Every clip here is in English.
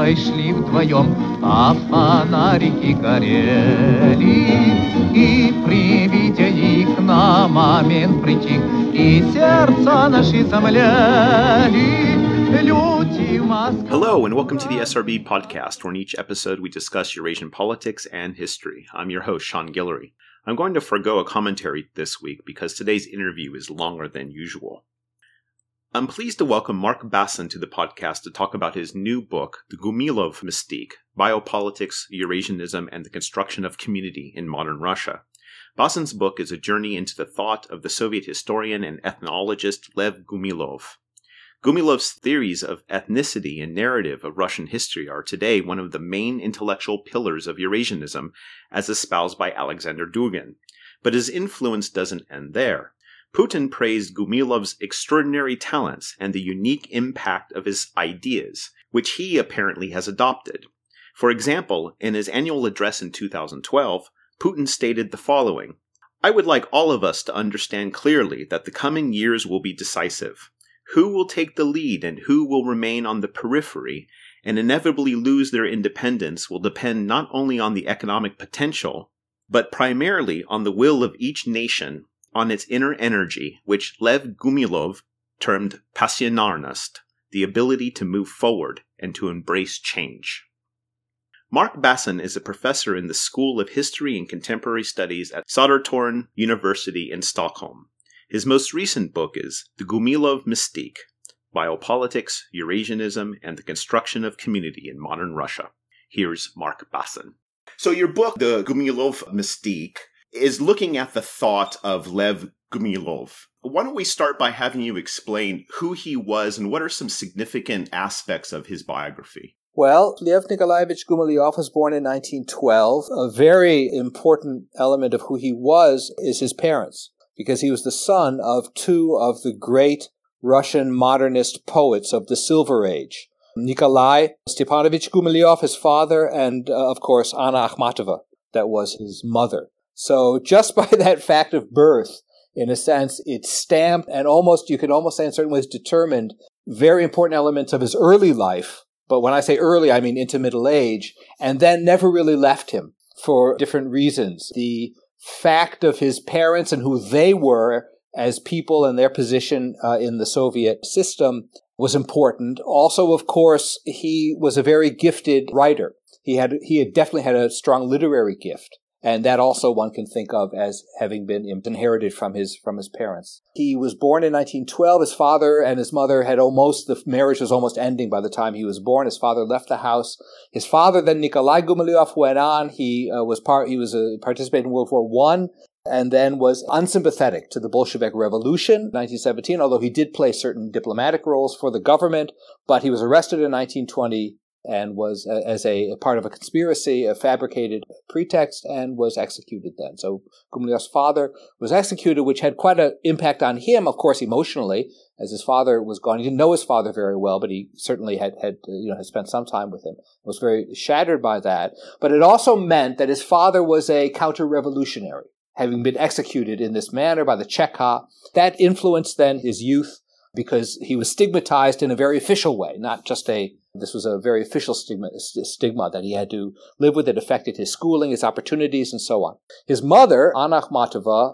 мной шли вдвоем, а фонарики горели. И при виде их на момент притих, и сердца наши замляли. Hello, and welcome to the SRB podcast, where in each episode we discuss Eurasian politics and history. I'm your host, Sean Guillory. I'm going to forego a commentary this week because today's interview is longer than usual. I'm pleased to welcome Mark Bassin to the podcast to talk about his new book, The Gumilov Mystique Biopolitics, Eurasianism, and the Construction of Community in Modern Russia. Bassin's book is a journey into the thought of the Soviet historian and ethnologist Lev Gumilov. Gumilov's theories of ethnicity and narrative of Russian history are today one of the main intellectual pillars of Eurasianism, as espoused by Alexander Dugin. But his influence doesn't end there. Putin praised Gumilov's extraordinary talents and the unique impact of his ideas, which he apparently has adopted. For example, in his annual address in 2012, Putin stated the following I would like all of us to understand clearly that the coming years will be decisive. Who will take the lead and who will remain on the periphery and inevitably lose their independence will depend not only on the economic potential, but primarily on the will of each nation on its inner energy, which Lev Gumilov termed passionarnost, the ability to move forward and to embrace change. Mark Bassin is a professor in the School of History and Contemporary Studies at Södertörn University in Stockholm. His most recent book is The Gumilov Mystique Biopolitics, Eurasianism, and the Construction of Community in Modern Russia. Here's Mark Bassin. So, your book, The Gumilov Mystique, is looking at the thought of Lev Gumilov. Why don't we start by having you explain who he was and what are some significant aspects of his biography? Well, Lev Nikolaevich Gumilyov was born in 1912. A very important element of who he was is his parents, because he was the son of two of the great Russian modernist poets of the Silver Age. Nikolai Stepanovich Gumilyov, his father, and uh, of course Anna Akhmatova, that was his mother. So just by that fact of birth, in a sense, it stamped and almost, you could almost say in certain ways determined very important elements of his early life. But when I say early, I mean into middle age, and then never really left him for different reasons. The fact of his parents and who they were as people and their position uh, in the Soviet system was important. Also, of course, he was a very gifted writer. He had, he had definitely had a strong literary gift and that also one can think of as having been inherited from his from his parents. He was born in 1912. His father and his mother had almost the marriage was almost ending by the time he was born. His father left the house. His father then Nikolai Gumilyov went on. He uh, was part. He was a participated in World War One. And then was unsympathetic to the Bolshevik Revolution, 1917, although he did play certain diplomatic roles for the government. But he was arrested in 1920 and was uh, as a, part of a conspiracy, a fabricated pretext, and was executed then. So Gumilyov's father was executed, which had quite an impact on him, of course, emotionally, as his father was gone. He didn't know his father very well, but he certainly had, had you know, had spent some time with him. Was very shattered by that. But it also meant that his father was a counter-revolutionary, having been executed in this manner by the Cheka. That influenced then his youth because he was stigmatized in a very official way, not just a this was a very official stigma, stigma that he had to live with. It affected his schooling, his opportunities, and so on. His mother, Anna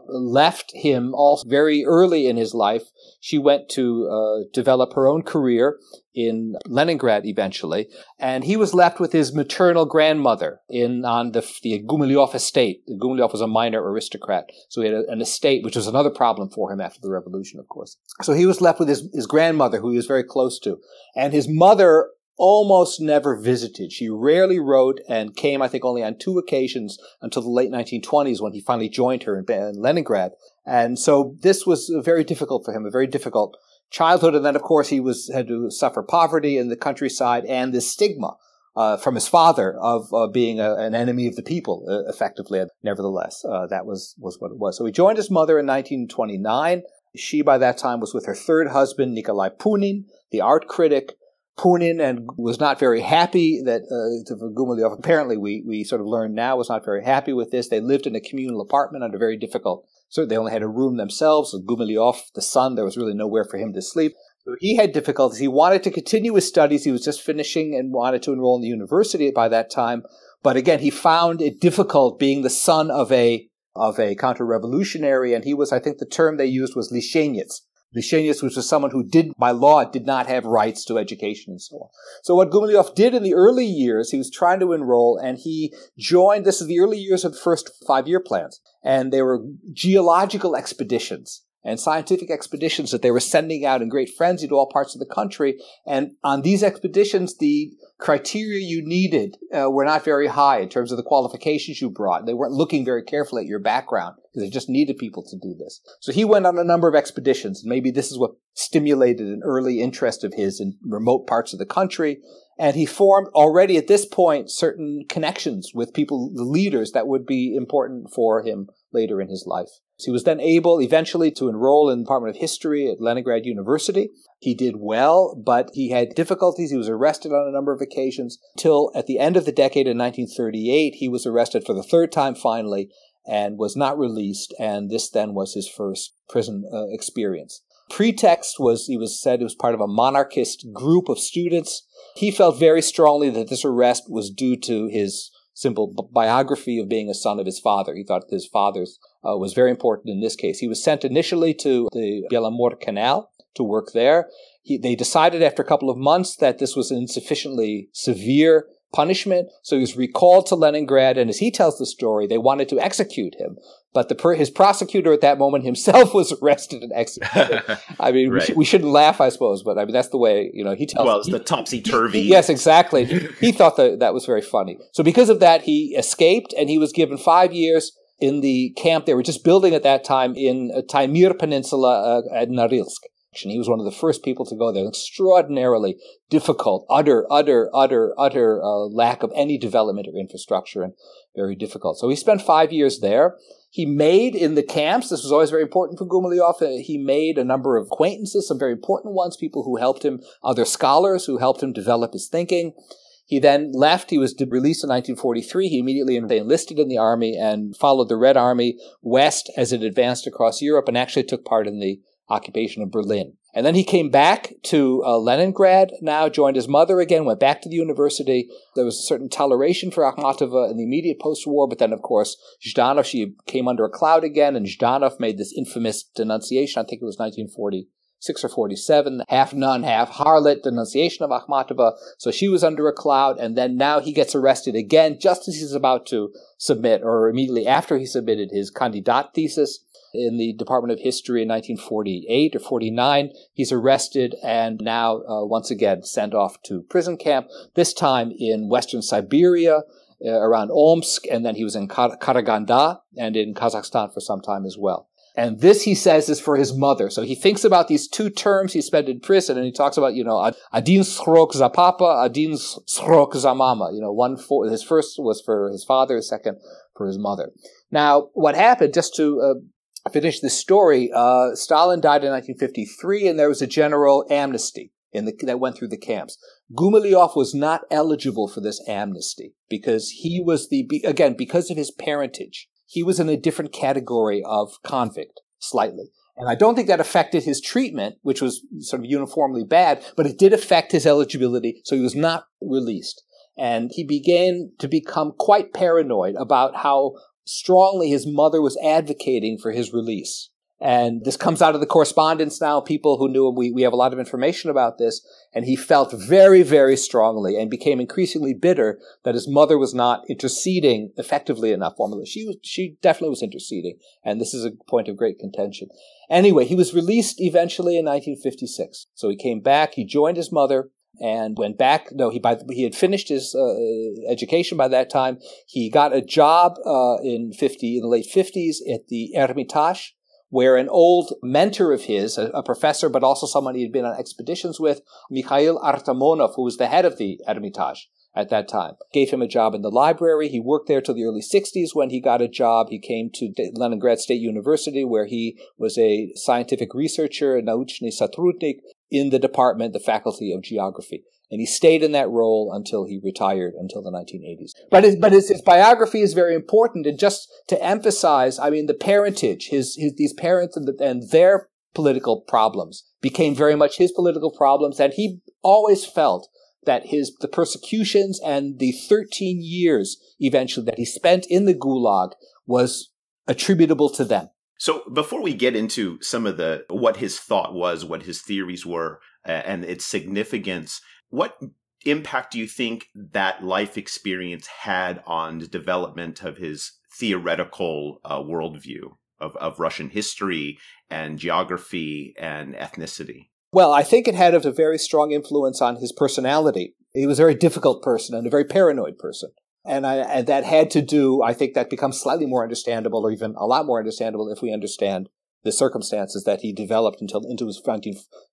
left him all very early in his life. She went to uh, develop her own career in Leningrad eventually, and he was left with his maternal grandmother in on the, the Gumilyov estate. Gumilyov was a minor aristocrat, so he had a, an estate, which was another problem for him after the revolution, of course. So he was left with his, his grandmother, who he was very close to, and his mother almost never visited. She rarely wrote and came, I think, only on two occasions until the late 1920s when he finally joined her in, Leningrad. And so this was very difficult for him, a very difficult childhood. And then, of course, he was had to suffer poverty in the countryside and the stigma uh, from his father of uh, being a, an enemy of the people, uh, effectively. Nevertheless, uh, that was was what it was. So he joined his mother in 1929. She, by that time, was with her third husband, Nikolai Punin, the art critic, Punin and was not very happy that uh, Gumilyov, apparently we, we sort of learned now, was not very happy with this. They lived in a communal apartment under very difficult, so they only had a room themselves. Gumilyov, the son, there was really nowhere for him to sleep. So he had difficulties. He wanted to continue his studies. He was just finishing and wanted to enroll in the university by that time. But again, he found it difficult being the son of a of a counter-revolutionary, and he was, I think, the term they used was Lishenets. Lishenets was someone who did, by law, did not have rights to education and so on. So what Gumilyov did in the early years, he was trying to enroll, and he joined. This is the early years of the first five-year plans, and they were geological expeditions and scientific expeditions that they were sending out in great frenzy to all parts of the country. And on these expeditions, the criteria you needed uh, were not very high in terms of the qualifications you brought. They weren't looking very carefully at your background because they just needed people to do this. So he went on a number of expeditions. And maybe this is what stimulated an early interest of his in remote parts of the country. And he formed already at this point certain connections with people, the leaders that would be important for him later in his life. He was then able eventually to enroll in the Department of History at Leningrad University. He did well, but he had difficulties. He was arrested on a number of occasions till at the end of the decade in 1938, he was arrested for the third time finally and was not released. And this then was his first prison uh, experience. Pretext was he was said it was part of a monarchist group of students. He felt very strongly that this arrest was due to his simple biography of being a son of his father. He thought his father's uh, was very important in this case. He was sent initially to the Belomor Canal to work there. He, they decided after a couple of months that this was an insufficiently severe punishment, so he was recalled to Leningrad. And as he tells the story, they wanted to execute him, but the his prosecutor at that moment himself was arrested and executed. I mean, right. we, sh- we, shouldn't laugh, I suppose, but I mean that's the way you know he tells. Well, it's the topsy turvy. Yes, exactly. he thought that that was very funny. So because of that, he escaped, and he was given five years in the camp they were just building at that time in Taimyr Peninsula uh, at Norilsk. He was one of the first people to go there. Extraordinarily difficult, utter, utter, utter, utter uh, lack of any development or infrastructure, and very difficult. So he spent five years there. He made in the camps, this was always very important for Gumilyov, he made a number of acquaintances, some very important ones, people who helped him, other scholars who helped him develop his thinking. He then left. He was released in 1943. He immediately enlisted in the army and followed the Red Army west as it advanced across Europe and actually took part in the occupation of Berlin. And then he came back to uh, Leningrad, now joined his mother again, went back to the university. There was a certain toleration for Akhmatova in the immediate post-war, but then, of course, Zhdanov, she came under a cloud again, and Zhdanov made this infamous denunciation, I think it was 1940, 6 or 47, half nun, half harlot, denunciation of Akhmatova. So she was under a cloud, and then now he gets arrested again just as he's about to submit, or immediately after he submitted his candidat thesis in the Department of History in 1948 or 49. He's arrested and now uh, once again sent off to prison camp, this time in western Siberia. Uh, around Omsk, and then he was in Karaganda and in Kazakhstan for some time as well. And this, he says, is for his mother. So he thinks about these two terms he spent in prison, and he talks about, you know, adin srok za papa, adin srok za mama. You know, one for, his first was for his father, his second for his mother. Now, what happened, just to uh, finish this story, uh, Stalin died in 1953, and there was a general amnesty the, that went through the camps. Gumilyov was not eligible for this amnesty because he was the, again, because of his parentage he was in a different category of convict, slightly. And I don't think that affected his treatment, which was sort of uniformly bad, but it did affect his eligibility, so he was not released. And he began to become quite paranoid about how strongly his mother was advocating for his release. And this comes out of the correspondence now. People who knew him, we, we have a lot of information about this. And he felt very, very strongly and became increasingly bitter that his mother was not interceding effectively enough for him. She was, she definitely was interceding. And this is a point of great contention. Anyway, he was released eventually in 1956. So he came back, he joined his mother, and went back. No, he by, he had finished his uh, education by that time. He got a job uh, in fifty in the late fifties at the Hermitage, where an old mentor of his, a, a, professor, but also someone he'd been on expeditions with, Mikhail Artamonov, who was the head of the Hermitage at that time, gave him a job in the library. He worked there till the early 60s when he got a job. He came to Leningrad State University, where he was a scientific researcher, a nauchny satrudnik, in the department, the faculty of geography. And he stayed in that role until he retired until the 1980s. But his, but his, his biography is very important. And just to emphasize, I mean, the parentage, his, his these parents and, the, and their political problems became very much his political problems, and he always felt that his the persecutions and the 13 years eventually that he spent in the gulag was attributable to them. So before we get into some of the what his thought was, what his theories were, uh, and its significance, what impact do you think that life experience had on the development of his theoretical uh, worldview of, of Russian history and geography and ethnicity? Well, I think it had a very strong influence on his personality. He was a very difficult person and a very paranoid person. And, I, and that had to do, I think that becomes slightly more understandable or even a lot more understandable if we understand the circumstances that he developed until into his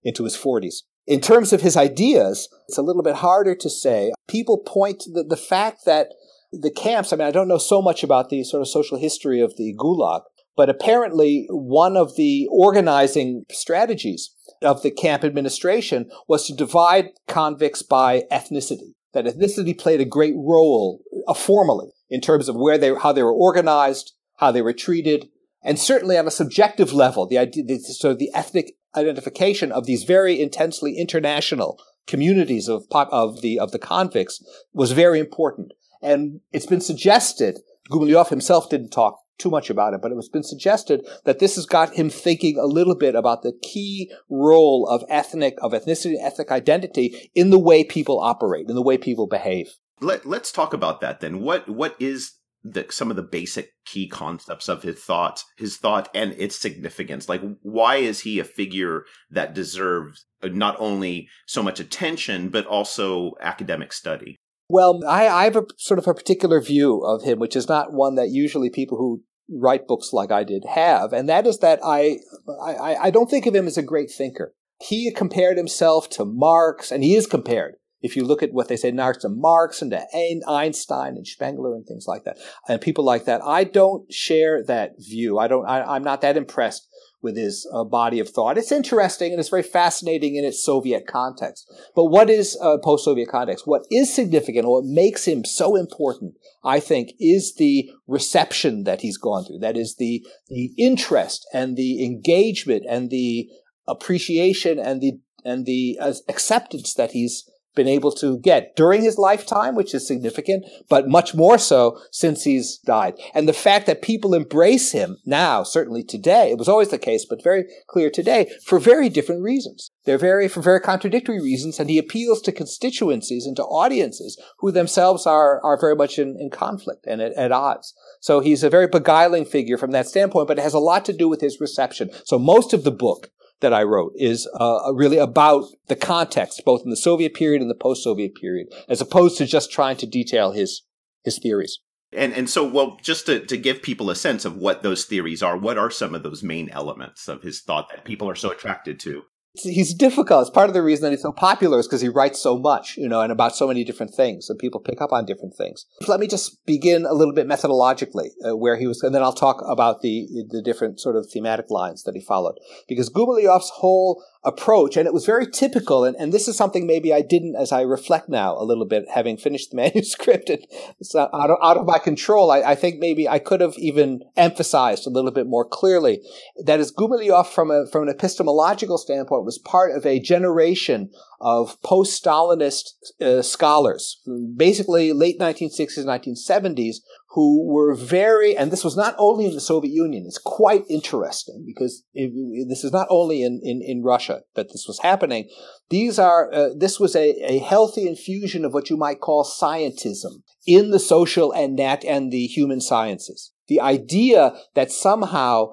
into his 40s. In terms of his ideas, it's a little bit harder to say. People point to the, the fact that the camps, I mean, I don't know so much about the sort of social history of the Gulag, but apparently one of the organizing strategies of the camp administration was to divide convicts by ethnicity. That ethnicity played a great role uh, formally in terms of where they, how they were organized, how they were treated, and certainly on a subjective level, the idea, the, sort of the ethnic identification of these very intensely international communities of of the of the convicts was very important. And it's been suggested, Gumilyov himself didn't talk too much about it, but it has been suggested that this has got him thinking a little bit about the key role of ethnic, of ethnicity, ethnic identity in the way people operate, in the way people behave. Let, let's talk about that then. What what is the, some of the basic key concepts of his thoughts, his thought, and its significance. Like, why is he a figure that deserves not only so much attention but also academic study? Well, I, I have a sort of a particular view of him, which is not one that usually people who write books like I did have, and that is that I, I, I don't think of him as a great thinker. He compared himself to Marx, and he is compared. If you look at what they say now to Marx and to Einstein and Spengler and things like that, and people like that, I don't share that view. I don't. I, I'm not that impressed with his uh, body of thought. It's interesting and it's very fascinating in its Soviet context. But what is uh, post-Soviet context? What is significant, or what makes him so important, I think, is the reception that he's gone through. That is the the interest and the engagement and the appreciation and the and the uh, acceptance that he's been able to get during his lifetime, which is significant, but much more so since he's died. And the fact that people embrace him now, certainly today, it was always the case, but very clear today, for very different reasons. They're very, for very contradictory reasons, and he appeals to constituencies and to audiences who themselves are, are very much in, in conflict and at, at odds. So he's a very beguiling figure from that standpoint, but it has a lot to do with his reception. So most of the book that I wrote is uh, really about the context, both in the Soviet period and the post-Soviet period, as opposed to just trying to detail his his theories. And and so, well, just to, to give people a sense of what those theories are, what are some of those main elements of his thought that people are so attracted to? He's difficult. It's part of the reason that he's so popular is because he writes so much, you know, and about so many different things, and people pick up on different things. Let me just begin a little bit methodologically uh, where he was, and then I'll talk about the the different sort of thematic lines that he followed. Because Gumilyov's whole approach, and it was very typical. And, and this is something maybe I didn't, as I reflect now a little bit, having finished the manuscript, and it's out of, out of my control. I, I, think maybe I could have even emphasized a little bit more clearly that as Gumilyov, from a from an epistemological standpoint, was part of a generation of post-Stalinist uh, scholars, basically late 1960s, 1970s, who were very, and this was not only in the Soviet Union, it's quite interesting because it, this is not only in, in, in, Russia that this was happening. These are, uh, this was a, a healthy infusion of what you might call scientism in the social and nat and the human sciences. The idea that somehow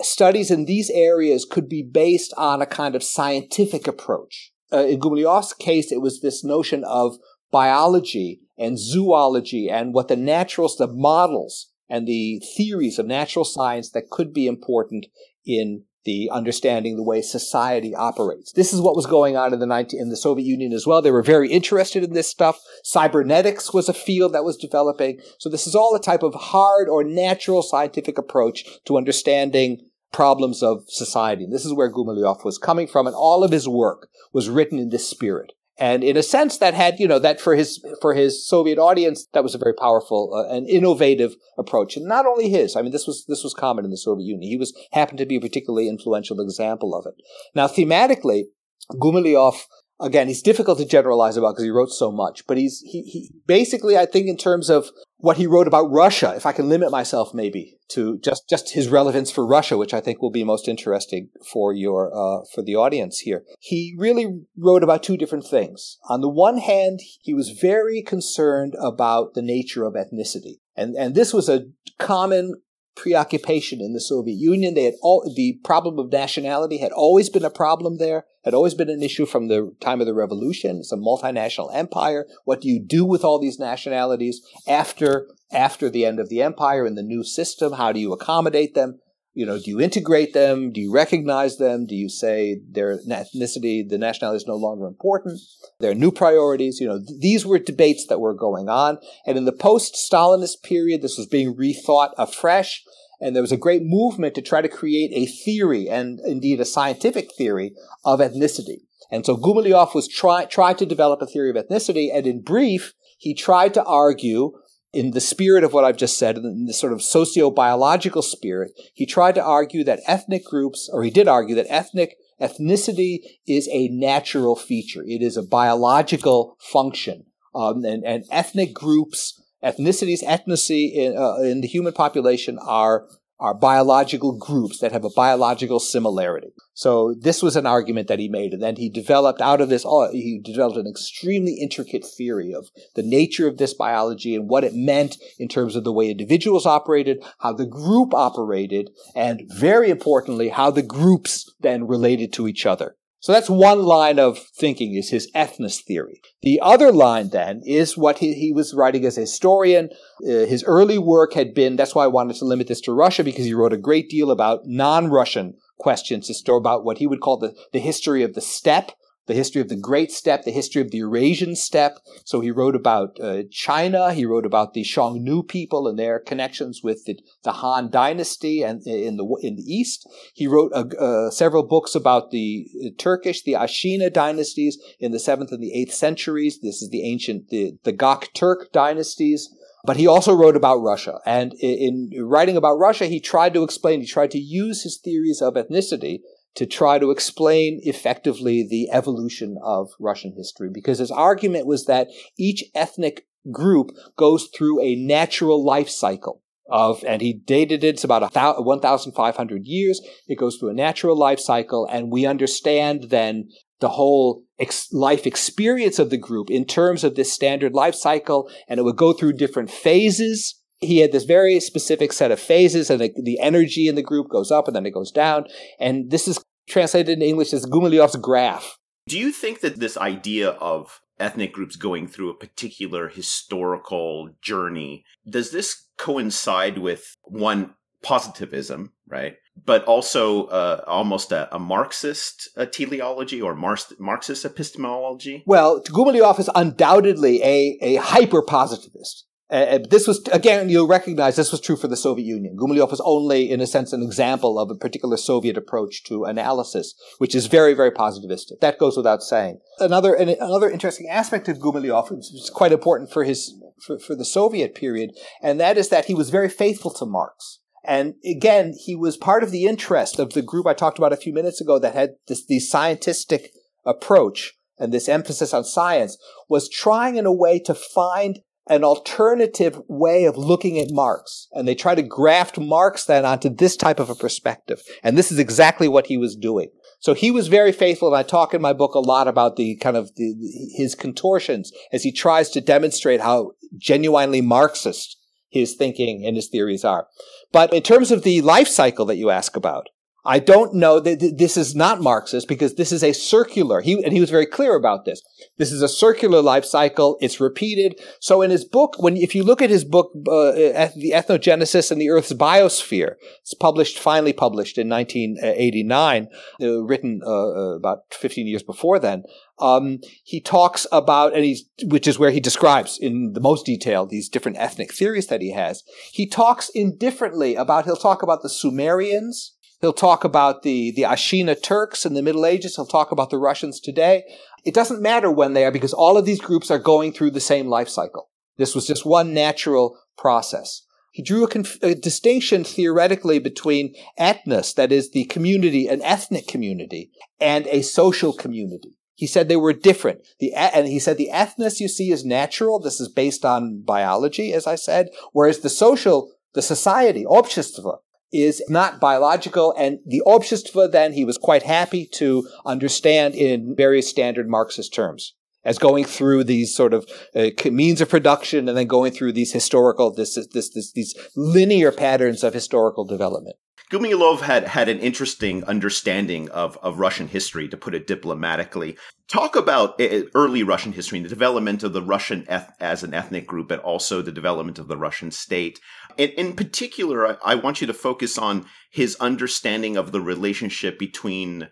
studies in these areas could be based on a kind of scientific approach. Uh, in Gumilyov's case, it was this notion of biology and zoology and what the naturals, the models and the theories of natural science that could be important in the understanding the way society operates. This is what was going on in the 19, in the Soviet Union as well. They were very interested in this stuff. Cybernetics was a field that was developing. So this is all a type of hard or natural scientific approach to understanding problems of society. And this is where Gumilyov was coming from, and all of his work was written in this spirit. And in a sense, that had, you know, that for his, for his Soviet audience, that was a very powerful uh, and innovative approach. And not only his, I mean, this was, this was common in the Soviet Union. He was, happened to be a particularly influential example of it. Now, thematically, Gumilyov again, he's difficult to generalize about because he wrote so much, but he's, he, he basically, I think in terms of what he wrote about Russia, if I can limit myself maybe to just, just his relevance for Russia, which I think will be most interesting for your, uh, for the audience here. He really wrote about two different things. On the one hand, he was very concerned about the nature of ethnicity. And, and this was a common preoccupation in the Soviet Union. They had all, the problem of nationality had always been a problem there, had always been an issue from the time of the revolution. It's a multinational empire. What do you do with all these nationalities after, after the end of the empire and the new system? How do you accommodate them? You know, do you integrate them? Do you recognize them? Do you say their ethnicity, the nationality is no longer important? There are new priorities. You know, th- these were debates that were going on. And in the post-Stalinist period, this was being rethought afresh. And there was a great movement to try to create a theory and indeed a scientific theory of ethnicity. And so Gumilyov was try, tried to develop a theory of ethnicity. And in brief, he tried to argue in the spirit of what I've just said, in the sort of socio-biological spirit, he tried to argue that ethnic groups, or he did argue that ethnic ethnicity is a natural feature. It is a biological function. Um, and, and, ethnic groups, ethnicities, ethnicity in, uh, in the human population are are biological groups that have a biological similarity. So this was an argument that he made, and then he developed out of this, uh, he developed an extremely intricate theory of the nature of this biology and what it meant in terms of the way individuals operated, how the group operated, and very importantly, how the groups then related to each other. So that's one line of thinking is his ethnos theory. The other line then is what he, he was writing as a historian. Uh, his early work had been, that's why I wanted to limit this to Russia because he wrote a great deal about non-Russian questions, about what he would call the, the history of the steppe, the history of the Great Steppe, the history of the Eurasian steppe. So he wrote about uh, China. He wrote about the Xiongnu people and their connections with the, the Han Dynasty and in the in the East. He wrote uh, uh, several books about the uh, Turkish, the Ashina dynasties in the seventh and the eighth centuries. This is the ancient the the Gok Turk dynasties. But he also wrote about Russia. And in, in writing about Russia, he tried to explain, he tried to use his theories of ethnicity to try to explain effectively the evolution of Russian history because his argument was that each ethnic group goes through a natural life cycle of, and he dated it, it's about 1,500 years. It goes through a natural life cycle and we understand then the whole ex- life experience of the group in terms of this standard life cycle and it would go through different phases he had this very specific set of phases and the, the, energy in the group goes up and then it goes down. And this is translated in English as Gumilyov's graph. Do you think that this idea of ethnic groups going through a particular historical journey, does this coincide with one positivism, right? But also uh, almost a, a Marxist uh, teleology or Marxist epistemology? Well, Gumilyov is undoubtedly a, a hyper positivist. Uh, this was, again, you'll recognize this was true for the Soviet Union. Gumilyov was only, in a sense, an example of a particular Soviet approach to analysis, which is very, very positivistic. That goes without saying. Another, another interesting aspect of Gumilyov, is quite important for his, for, for the Soviet period, and that is that he was very faithful to Marx. And again, he was part of the interest of the group I talked about a few minutes ago that had this, the scientific approach and this emphasis on science was trying in a way to find an alternative way of looking at Marx. And they try to graft Marx then onto this type of a perspective. And this is exactly what he was doing. So he was very faithful, and I talk in my book a lot about the kind of the, his contortions as he tries to demonstrate how genuinely Marxist his thinking and his theories are. But in terms of the life cycle that you ask about, I don't know that this is not Marxist because this is a circular. He, and he was very clear about this. This is a circular life cycle. It's repeated. So in his book, when, if you look at his book, uh, The Ethnogenesis and the Earth's Biosphere, it's published, finally published in 1989, uh, written uh, uh, about 15 years before then. Um, he talks about, and he's, which is where he describes in the most detail these different ethnic theories that he has. He talks indifferently about, he'll talk about the Sumerians, He'll talk about the, the Ashina Turks in the Middle Ages. He'll talk about the Russians today. It doesn't matter when they are because all of these groups are going through the same life cycle. This was just one natural process. He drew a, conf- a distinction theoretically between etnos, that is the community, an ethnic community, and a social community. He said they were different. The, and he said the ethnos you see is natural. This is based on biology, as I said, whereas the social, the society, общество, is not biological, and the общество then he was quite happy to understand in various standard Marxist terms as going through these sort of uh, means of production and then going through these historical this, this, this, these linear patterns of historical development. Gumilov had had an interesting understanding of, of Russian history, to put it diplomatically. Talk about early Russian history and the development of the Russian eth- as an ethnic group, but also the development of the Russian state. In, in particular, I, I want you to focus on his understanding of the relationship between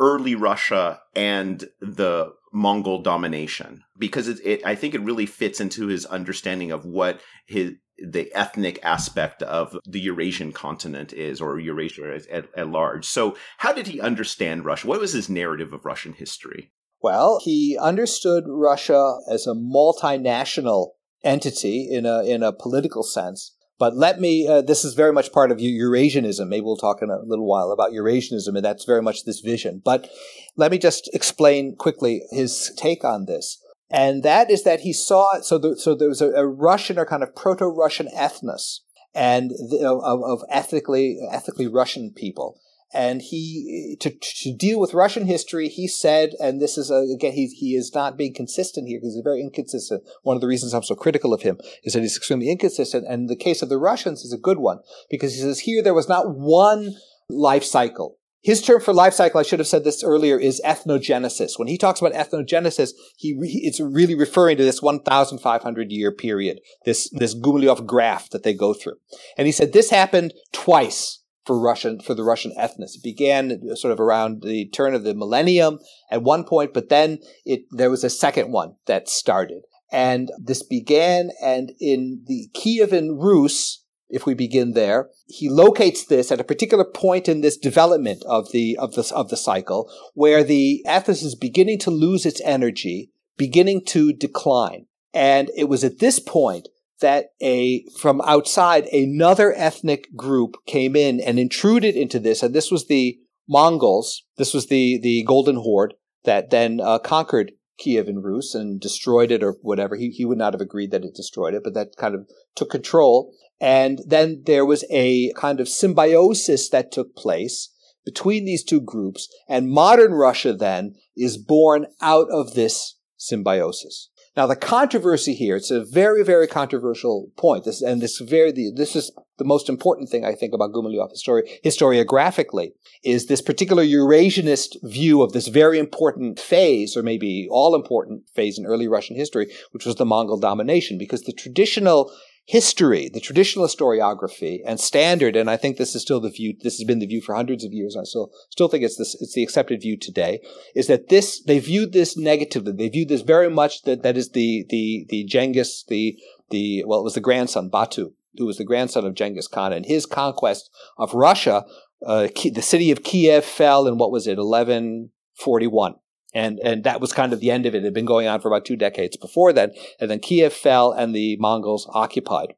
early Russia and the Mongol domination because it, it, I think it really fits into his understanding of what his the ethnic aspect of the Eurasian continent is or Eurasia at, at large. So how did he understand Russia? What was his narrative of Russian history? Well, he understood Russia as a multinational entity in a in a political sense but let me, uh, this is very much part of Eurasianism. Maybe we'll talk in a little while about Eurasianism, and that's very much this vision. But let me just explain quickly his take on this. And that is that he saw, so, the, so there was a, a Russian or kind of proto-Russian ethnos and the, of, of ethically, ethically Russian people and he to, to deal with Russian history, he said, and this is a, again, he he is not being consistent here because he's very inconsistent. One of the reasons I'm so critical of him is that he's extremely inconsistent, and the case of the Russians is a good one because he says here there was not one life cycle. His term for life cycle, I should have said this earlier, is ethnogenesis. When he talks about ethnogenesis, he it's really referring to this 1,500 year period, this this Gumilyov graph that they go through, and he said this happened twice for Russian for the Russian ethnos. It began sort of around the turn of the millennium at one point, but then it there was a second one that started. And this began, and in the Kievan Rus, if we begin there, he locates this at a particular point in this development of the of the of the cycle, where the ethnos is beginning to lose its energy, beginning to decline. And it was at this point that a from outside another ethnic group came in and intruded into this, and this was the Mongols. This was the the Golden Horde that then uh, conquered Kievan Rus and destroyed it or whatever. He he would not have agreed that it destroyed it, but that kind of took control. And then there was a kind of symbiosis that took place between these two groups, and modern Russia then is born out of this symbiosis. Now, the controversy here, it's a very, very controversial point. This, and this very, this is the most important thing I think about Gumilyov histori- historiographically is this particular Eurasianist view of this very important phase, or maybe all important phase in early Russian history, which was the Mongol domination, because the traditional history, the traditional historiography and standard, and I think this is still the view, this has been the view for hundreds of years. I still, still think it's this, it's the accepted view today, is that this, they viewed this negatively. They viewed this very much that, that is the, the, the Genghis, the, the, well, it was the grandson, Batu, who was the grandson of Genghis Khan and his conquest of Russia. Uh, the city of Kiev fell in what was it, 1141 and and that was kind of the end of it. It had been going on for about two decades before that, and then Kiev fell and the Mongols occupied.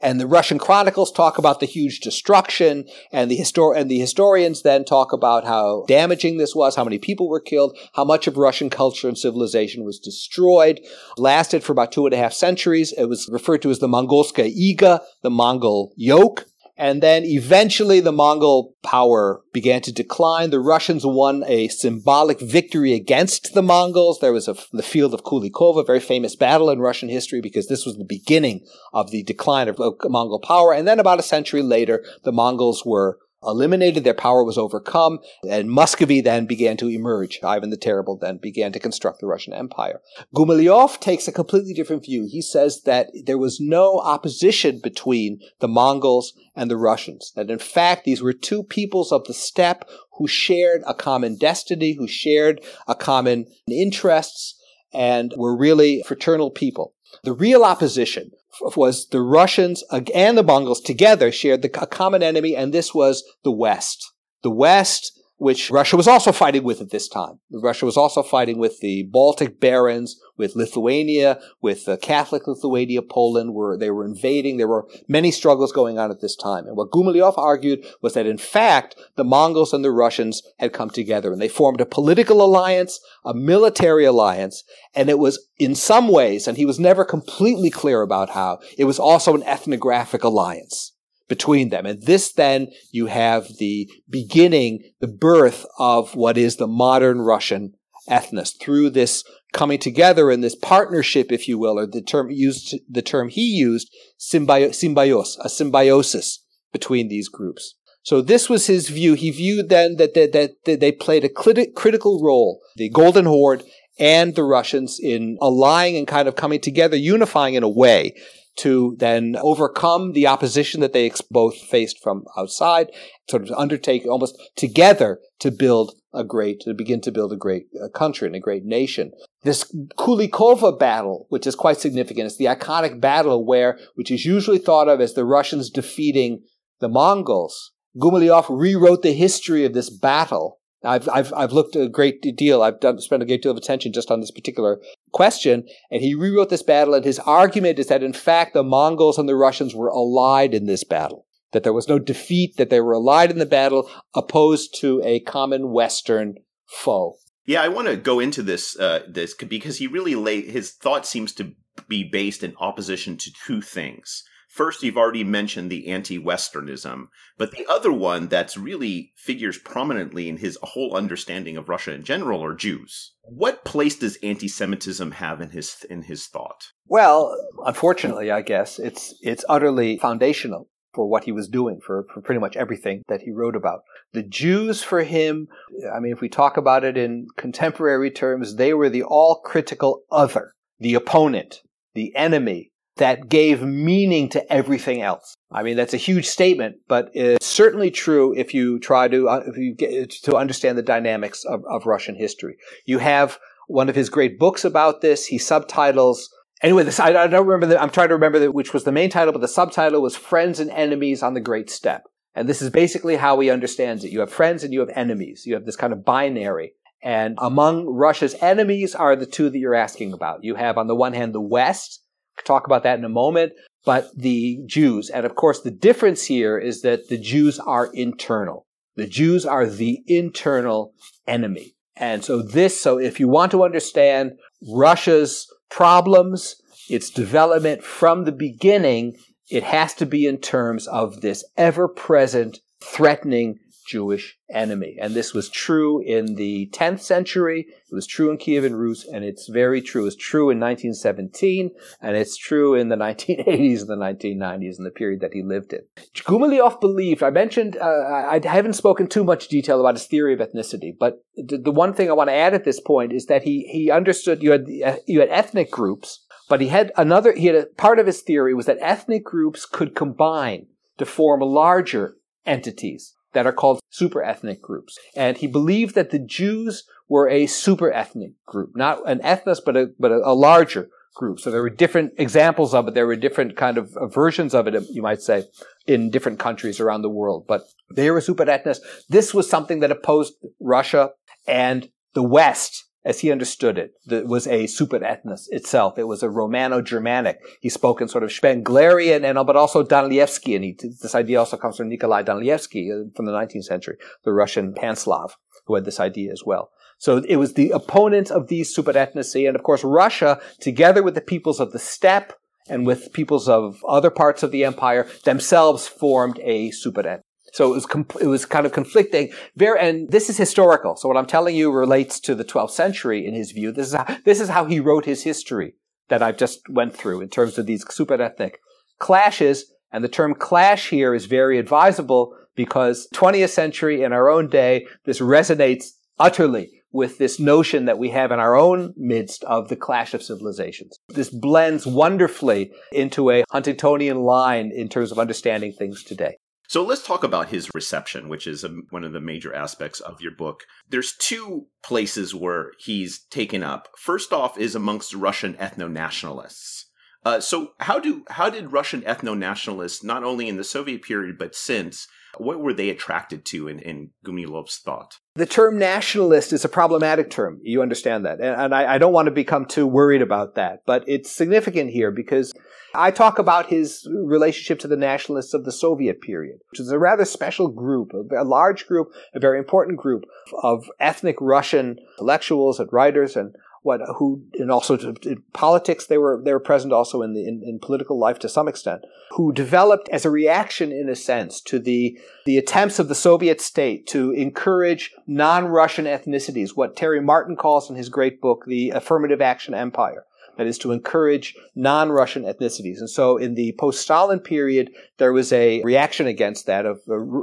And the Russian chronicles talk about the huge destruction, and the histor- and the historians then talk about how damaging this was, how many people were killed, how much of Russian culture and civilization was destroyed. Lasted for about two and a half centuries. It was referred to as the Mongolska Iga, the Mongol yoke. And then eventually the Mongol power began to decline. The Russians won a symbolic victory against the Mongols. There was a, the field of Kulikova, a very famous battle in Russian history because this was the beginning of the decline of Mongol power. And then about a century later, the Mongols were eliminated, their power was overcome, and Muscovy then began to emerge. Ivan the Terrible then began to construct the Russian Empire. Gumilyov takes a completely different view. He says that there was no opposition between the Mongols and the Russians, that in fact these were two peoples of the steppe who shared a common destiny, who shared a common interests, and were really fraternal people. The real opposition was the Russians and the Mongols together shared the, a common enemy, and this was the West. The West which Russia was also fighting with at this time. Russia was also fighting with the Baltic barons, with Lithuania, with uh, Catholic Lithuania, Poland, where they were invading. There were many struggles going on at this time. And what Gumilyov argued was that in fact, the Mongols and the Russians had come together and they formed a political alliance, a military alliance, and it was in some ways, and he was never completely clear about how, it was also an ethnographic alliance between them. And this then you have the beginning, the birth of what is the modern Russian ethnos through this coming together and this partnership, if you will, or the term used, the term he used, symbio- symbios, a symbiosis between these groups. So this was his view. He viewed then that, that, that they played a critical role, the Golden Horde and the Russians in allying and kind of coming together, unifying in a way to then overcome the opposition that they both faced from outside, sort of undertake almost together to build a great, to begin to build a great uh, country and a great nation. This Kulikova battle, which is quite significant, it's the iconic battle where, which is usually thought of as the Russians defeating the Mongols. Gumilyov rewrote the history of this battle I've, I've, I've looked a great deal. I've done, spent a great deal of attention just on this particular question. And he rewrote this battle. And his argument is that, in fact, the Mongols and the Russians were allied in this battle. That there was no defeat, that they were allied in the battle, opposed to a common Western foe. Yeah, I want to go into this uh, this because he really lay his thought seems to be based in opposition to two things. First, you've already mentioned the anti-Westernism, but the other one that's really figures prominently in his whole understanding of Russia in general are Jews. What place does anti-Semitism have in his in his thought? Well, unfortunately, I guess it's it's utterly foundational for what he was doing, for, for pretty much everything that he wrote about. The Jews for him, I mean, if we talk about it in contemporary terms, they were the all critical other, the opponent, the enemy, that gave meaning to everything else. I mean, that's a huge statement, but it's certainly true if you try to, uh, if you get to understand the dynamics of, of Russian history. You have one of his great books about this. He subtitles Anyway, this, I, I, don't remember. The, I'm trying to remember the, which was the main title, but the subtitle was "Friends and Enemies on the Great Steppe." And this is basically how he understands it. You have friends and you have enemies. You have this kind of binary. And among Russia's enemies are the two that you're asking about. You have, on the one hand, the West, talk about that in a moment, but the Jews. And of course, the difference here is that the Jews are internal. The Jews are the internal enemy. And so this, so if you want to understand Russia's problems, its development from the beginning, it has to be in terms of this ever present threatening Jewish enemy. And this was true in the 10th century, it was true in Kievan Rus, and it's very true. It's true in 1917, and it's true in the 1980s and the 1990s, and the period that he lived in. Gumilyov believed, I mentioned, uh, I haven't spoken too much detail about his theory of ethnicity, but the, one thing I want to add at this point is that he, he understood you had, you had ethnic groups, but he had another, he had a part of his theory was that ethnic groups could combine to form larger entities that are called super ethnic groups. And he believed that the Jews were a super ethnic group, not an ethnos, but a, but a, a larger group. So there were different examples of it. There were different kind of uh, versions of it, you might say, in different countries around the world. But they were super ethnos. This was something that opposed Russia and the West as he understood it, that was a super ethnos itself. It was a Romano-Germanic. He spoke in sort of Spenglerian and but also Danilevsky, and he, this idea also comes from Nikolai Danilevsky uh, from the 19th century, the Russian Pan-Slav, who had this idea as well. So it was the opponents of these super ethnicity, and of course Russia, together with the peoples of the steppe and with peoples of other parts of the empire, themselves formed a super ethnos. So it was it was kind of conflicting. Very, and this is historical. So what I'm telling you relates to the 12th century in his view. This is how, this is how he wrote his history that I've just went through in terms of these super ethnic clashes. And the term clash here is very advisable because 20th century in our own day, this resonates utterly with this notion that we have in our own midst of the clash of civilizations. This blends wonderfully into a Huntingtonian line in terms of understanding things today. So let's talk about his reception, which is a, one of the major aspects of your book. There's two places where he's taken up. First off is amongst Russian ethno-nationalists. Uh, so how do how did Russian ethno-nationalists, not only in the Soviet period but since, What were they attracted to in, in Gumilyov's thought? The term nationalist is a problematic term. You understand that. And, and I, I don't want to become too worried about that. But it's significant here because I talk about his relationship to the nationalists of the Soviet period, which is a rather special group, a large group, a very important group of ethnic Russian intellectuals and writers and what who and also in politics they were they were present also in the in, in, political life to some extent who developed as a reaction in a sense to the the attempts of the Soviet state to encourage non-Russian ethnicities what Terry Martin calls in his great book the affirmative action empire that is to encourage non-Russian ethnicities. And so in the post-Stalin period, there was a reaction against that of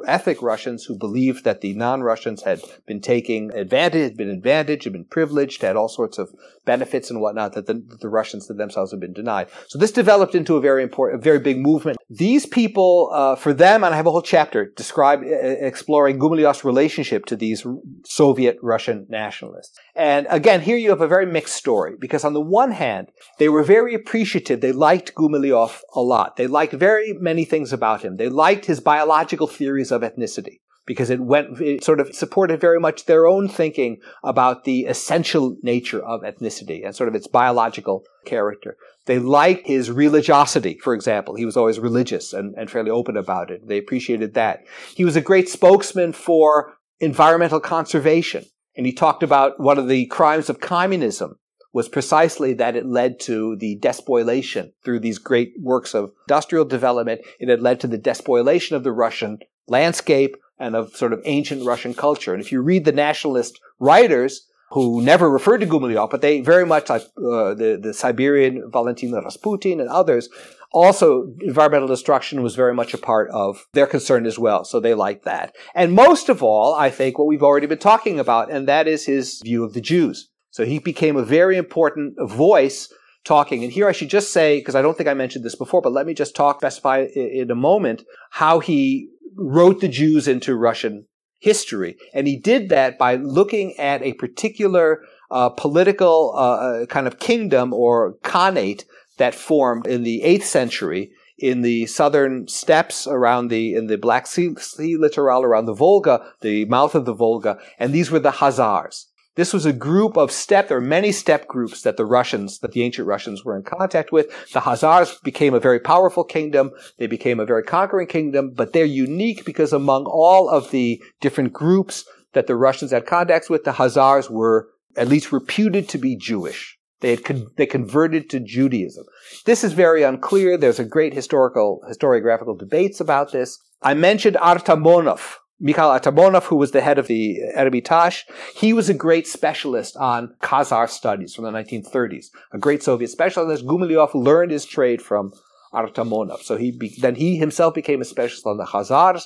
ethnic Russians who believed that the non-Russians had been taking advantage, had been advantaged, had been privileged, had all sorts of benefits and whatnot that the, the Russians themselves had been denied. So this developed into a very important, a very big movement. These people, uh, for them, and I have a whole chapter described uh, exploring Gumilyov's relationship to these Soviet Russian nationalists. And again, here you have a very mixed story because on the one hand, they were very appreciative. They liked Gumilyov a lot. They liked very many things about him. They liked his biological theories of ethnicity because it went, it sort of supported very much their own thinking about the essential nature of ethnicity and sort of its biological character. They liked his religiosity, for example. He was always religious and, and fairly open about it. They appreciated that. He was a great spokesman for environmental conservation. And he talked about one of the crimes of communism was precisely that it led to the despoilation through these great works of industrial development. It had led to the despoilation of the Russian landscape and of sort of ancient Russian culture. And if you read the nationalist writers, who never referred to Gumilyov, but they very much like uh, the, the Siberian Valentin Rasputin and others, also environmental destruction was very much a part of their concern as well. So they liked that. And most of all, I think what we've already been talking about, and that is his view of the Jews. So he became a very important voice talking. And here I should just say, because I don't think I mentioned this before, but let me just talk, specify in a moment how he wrote the Jews into Russian history. And he did that by looking at a particular uh, political uh, uh kind of kingdom or khanate that formed in the 8th century in the southern steppes around the in the Black Sea, sea littoral around the Volga, the mouth of the Volga, and these were the Khazars. This was a group of steppe, there many steppe groups that the Russians, that the ancient Russians were in contact with. The Khazars became a very powerful kingdom. They became a very conquering kingdom, but they're unique because among all of the different groups that the Russians had contacts with, the Khazars were at least reputed to be Jewish. They had con- they converted to Judaism. This is very unclear. There's a great historical historiographical debates about this. I mentioned Artamonov, Mikhail Artamonov, who was the head of the Hermitage, he was a great specialist on Khazar studies from the 1930s. A great Soviet specialist. Gumilyov learned his trade from Artamonov. So he be, then he himself became a specialist on the Khazars.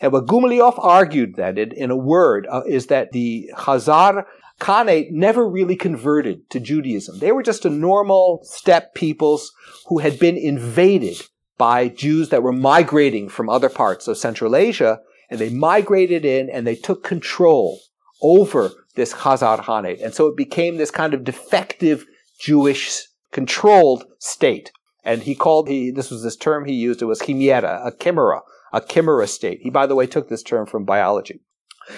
And what Gumilyov argued then, in, in a word, uh, is that the Khazar Khanate never really converted to Judaism. They were just a normal steppe peoples who had been invaded by Jews that were migrating from other parts of Central Asia and they migrated in and they took control over this Khazar Khanate. And so it became this kind of defective Jewish controlled state. And he called, he, this was this term he used, it was chimera, a chimera, a chimera state. He, by the way, took this term from biology.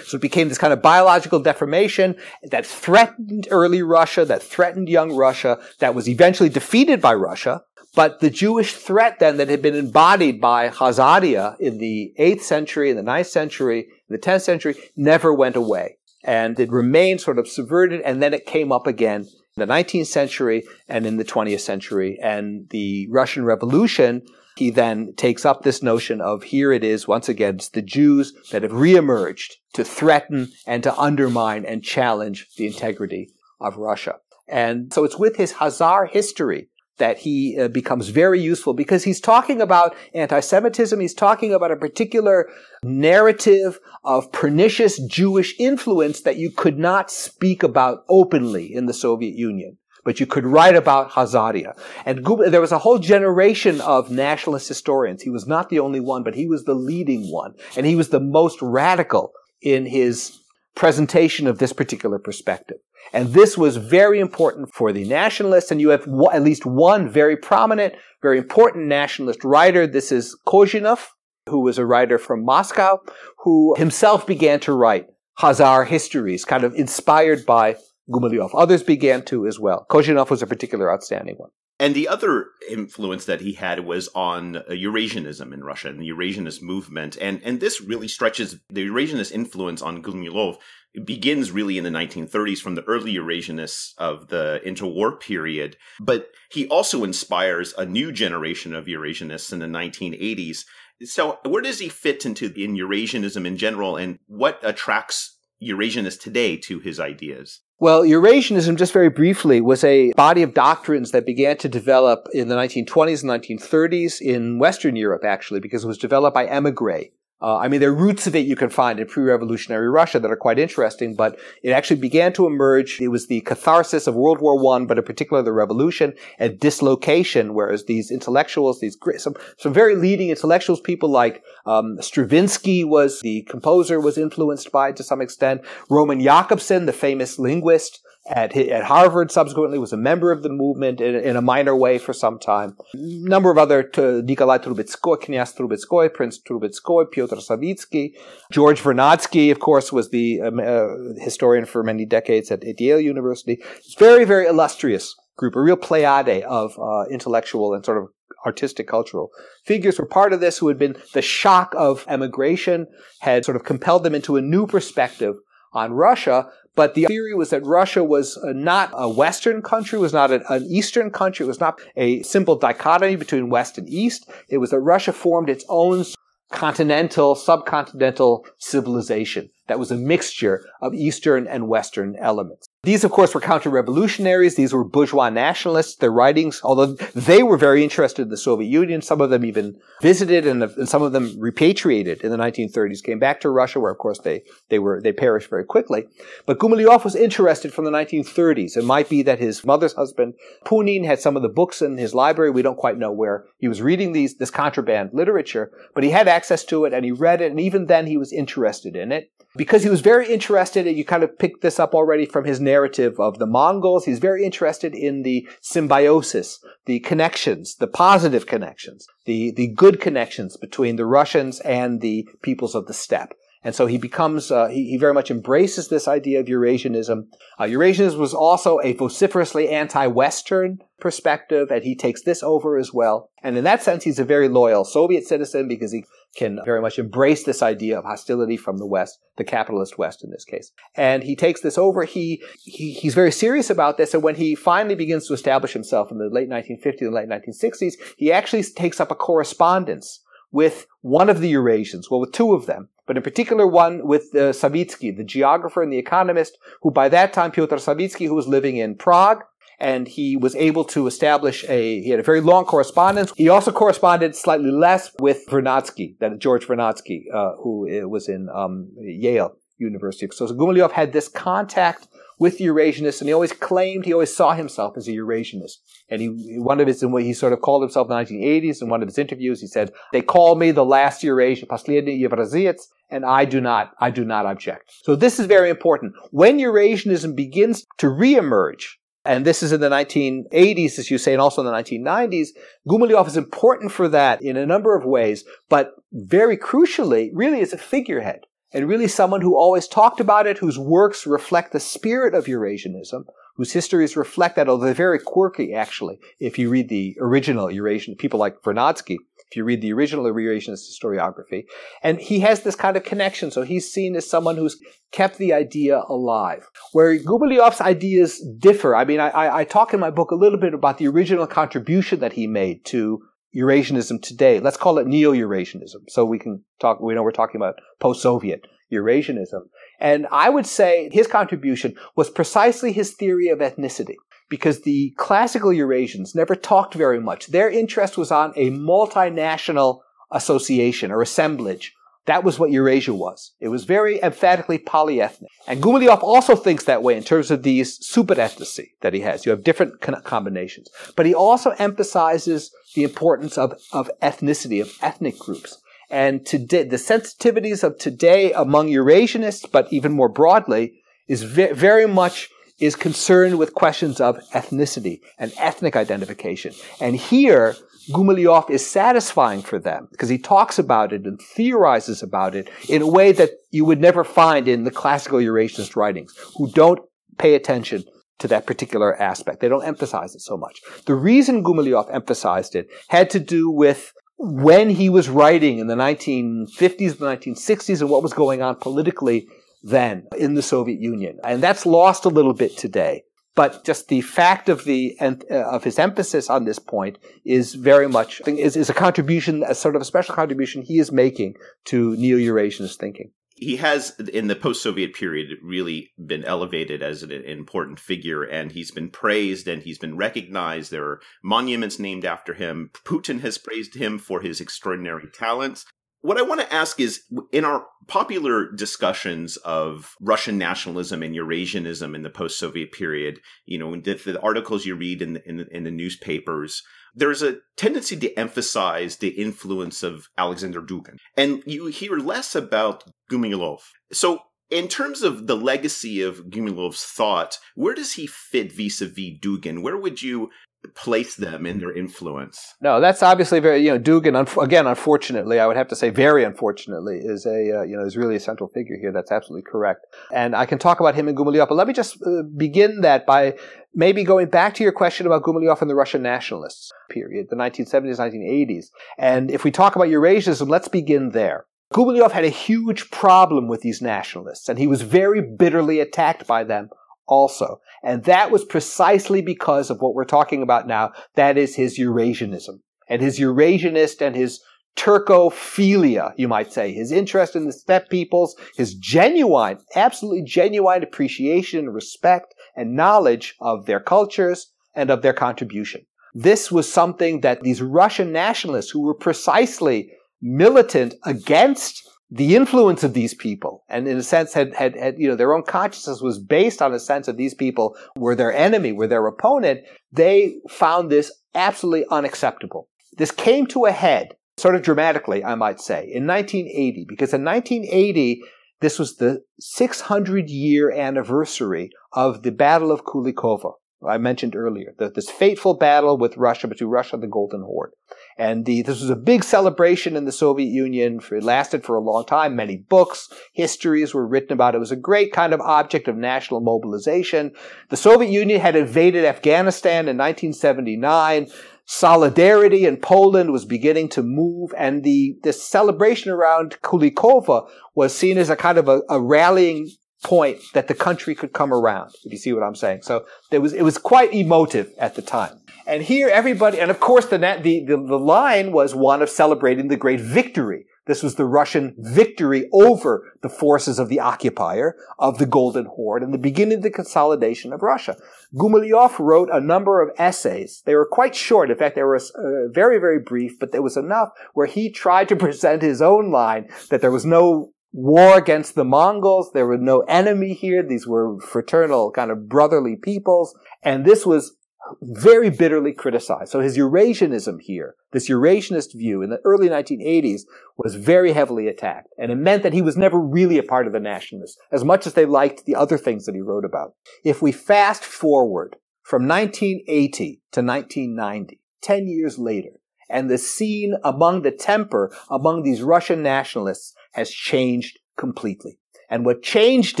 So it became this kind of biological deformation that threatened early Russia, that threatened young Russia, that was eventually defeated by Russia, but the Jewish threat then that had been embodied by Khazaria in the 8th century, in the 9th century, in the 10th century, never went away. And it remained sort of subverted, and then it came up again in the 19th century and in the 20th century. And the Russian Revolution, he then takes up this notion of here it is, once again, it's the Jews that have reemerged to threaten and to undermine and challenge the integrity of Russia. And so it's with his Khazar history that he uh, becomes very useful because he's talking about anti-Semitism. He's talking about a particular narrative of pernicious Jewish influence that you could not speak about openly in the Soviet Union. But you could write about Khazaria. And there was a whole generation of nationalist historians. He was not the only one, but he was the leading one. And he was the most radical in his presentation of this particular perspective. And this was very important for the nationalists. And you have at least one very prominent, very important nationalist writer. This is Kozhinov. who was a writer from Moscow, who himself began to write Khazar histories, kind of inspired by Gumilyov. Others began to as well. Kozhinov was a particular outstanding one. And the other influence that he had was on uh, Eurasianism in Russia and the Eurasianist movement. And, and this really stretches the Eurasianist influence on Gumilyov it begins really in the 1930s from the early Eurasianists of the interwar period. But he also inspires a new generation of Eurasianists in the 1980s. So where does he fit into in Eurasianism in general and what attracts Eurasianists today to his ideas? Well, Eurasianism, just very briefly, was a body of doctrines that began to develop in the 1920s and 1930s in Western Europe, actually, because it was developed by emigre uh, I mean, there are roots of it you can find in pre-revolutionary Russia that are quite interesting, but it actually began to emerge. It was the catharsis of World War One, but in particular the revolution and dislocation, whereas these intellectuals, these some some very leading intellectuals, people like um, Stravinsky was the composer, was influenced by to some extent. Roman Jakobson, the famous linguist, at, at Harvard, subsequently was a member of the movement in, in a minor way for some time. A number of other, to Nikolai Trubetskoy, Knyaz Trubetskoy, Prince Trubetskoy, Pyotr Savitsky. George Vernadsky, of course, was the um, uh, historian for many decades at, at, Yale University. It's very, very illustrious group, a real pleiade of uh, intellectual and sort of artistic cultural figures were part of this who had been the shock of emigration had sort of compelled them into a new perspective on Russia, but the theory was that Russia was uh, not a Western country, was not an, an, Eastern country, it was not a simple dichotomy between West and East. It was that Russia formed its own continental, subcontinental civilization that was a mixture of Eastern and Western elements. These, of course, were counter-revolutionaries. These were bourgeois nationalists. Their writings, although they were very interested in the Soviet Union, some of them even visited and, and, some of them repatriated in the 1930s, came back to Russia, where, of course, they, they were, they perished very quickly. But Gumilyov was interested from the 1930s. It might be that his mother's husband, Punin, had some of the books in his library. We don't quite know where he was reading these, this contraband literature, but he had access to it and he read it. And even then he was interested in it because he was very interested, and you kind of picked this up already from his narrative of the Mongols, he's very interested in the symbiosis, the connections, the positive connections, the, the good connections between the Russians and the peoples of the steppe. And so he becomes, uh, he, he, very much embraces this idea of Eurasianism. Uh, Eurasianism was also a vociferously anti-Western perspective, and he takes this over as well. And in that sense, he's a very loyal Soviet citizen because he can very much embrace this idea of hostility from the West, the capitalist West in this case. And he takes this over. He, he he's very serious about this. And when he finally begins to establish himself in the late 1950s and late 1960s, he actually takes up a correspondence with one of the Eurasians, well, with two of them, but in particular one with uh, Savitsky, the geographer and the economist, who by that time, Pyotr Savitsky, who was living in Prague, and he was able to establish a, he had a very long correspondence. He also corresponded slightly less with Vernadsky, that George Vernadsky, uh, who uh, was in um, Yale University. So Gumilyov had this contact with the Eurasianists, and he always claimed, he always saw himself as a Eurasianist. And he, one of his, he sort of called himself in the 1980s, in one of his interviews, he said, they call me the last Eurasian, последний Евразиец, and I do not, I do not object. So this is very important. When Eurasianism begins to reemerge, and this is in the 1980s, as you say, and also in the 1990s. Gumilyov is important for that in a number of ways, but very crucially, really as a figurehead, and really someone who always talked about it, whose works reflect the spirit of Eurasianism, whose histories reflect that, although they're very quirky, actually, if you read the original Eurasian, people like Vernadsky, if you read the original Eurasianist historiography. And he has this kind of connection. So he's seen as someone who's kept the idea alive. Where Gumilyov's ideas differ. I mean, I, I talk in my book a little bit about the original contribution that he made to Eurasianism today. Let's call it Neo-Eurasianism. So we can talk, we know we're talking about post-Soviet Eurasianism. And I would say his contribution was precisely his theory of ethnicity because the classical Eurasians never talked very much. Their interest was on a multinational association or assemblage. That was what Eurasia was. It was very emphatically polyethnic. And Gumilyov also thinks that way in terms of these superethnicity that he has. You have different combinations. But he also emphasizes the importance of, of ethnicity, of ethnic groups. And today, the sensitivities of today among Eurasianists, but even more broadly, is ve- very much is concerned with questions of ethnicity and ethnic identification. And here, Gumilyov is satisfying for them because he talks about it and theorizes about it in a way that you would never find in the classical Eurasianist writings, who don't pay attention to that particular aspect. They don't emphasize it so much. The reason Gumilyov emphasized it had to do with when he was writing in the 1950s, the 1960s, and what was going on politically then in the Soviet Union. And that's lost a little bit today. But just the fact of the uh, of his emphasis on this point is very much is, is a contribution, a sort of a special contribution he is making to neo-Eurasianist thinking he has in the post-soviet period really been elevated as an important figure and he's been praised and he's been recognized there are monuments named after him putin has praised him for his extraordinary talents what I want to ask is in our popular discussions of Russian nationalism and Eurasianism in the post Soviet period, you know, the, the, articles you read in the, in the, in the newspapers, there's a tendency to emphasize the influence of Alexander Dugin. And you hear less about Gumilyov. So, in terms of the legacy of Gumilyov's thought, where does he fit vis a vis Dugin? Where would you place them in their influence. No, that's obviously very, you know, Dugin, un- again, unfortunately, I would have to say very unfortunately, is a, uh, you know, is really a central figure here. That's absolutely correct. And I can talk about him and Gumilyov, but let me just uh, begin that by maybe going back to your question about Gumilyov and the Russian nationalists period, the 1970s, 1980s. And if we talk about Eurasianism, let's begin there. Gumilyov had a huge problem with these nationalists, and he was very bitterly attacked by them also. And that was precisely because of what we're talking about now. That is his Eurasianism and his Eurasianist and his Turcophilia, you might say, his interest in the steppe peoples, his genuine, absolutely genuine appreciation, respect, and knowledge of their cultures and of their contribution. This was something that these Russian nationalists who were precisely militant against the influence of these people and in a sense had, had, had, you know, their own consciousness was based on a sense of these people were their enemy, were their opponent. They found this absolutely unacceptable. This came to a head sort of dramatically, I might say, in 1980, because in 1980, this was the 600 year anniversary of the Battle of Kulikovo. I mentioned earlier, the, this fateful battle with Russia between Russia and the Golden Horde. And the, this was a big celebration in the Soviet Union. It lasted for a long time. Many books, histories were written about it. It was a great kind of object of national mobilization. The Soviet Union had invaded Afghanistan in 1979. Solidarity in Poland was beginning to move, and the, the celebration around Kulikovo was seen as a kind of a, a rallying point that the country could come around, if you see what I'm saying. So it was, it was quite emotive at the time. And here everybody, and of course the, the, the, the line was one of celebrating the great victory. This was the Russian victory over the forces of the occupier of the Golden Horde and the beginning of the consolidation of Russia. Gumilyov wrote a number of essays. They were quite short. In fact, they were uh, very, very brief, but there was enough where he tried to present his own line that there was no war against the Mongols. There was no enemy here. These were fraternal, kind of brotherly peoples. And this was very bitterly criticized. So his Eurasianism here, this Eurasianist view in the early 1980s was very heavily attacked. And it meant that he was never really a part of the nationalists, as much as they liked the other things that he wrote about. If we fast forward from 1980 to 1990, 10 years later, and the scene among the temper among these Russian nationalists has changed completely. And what changed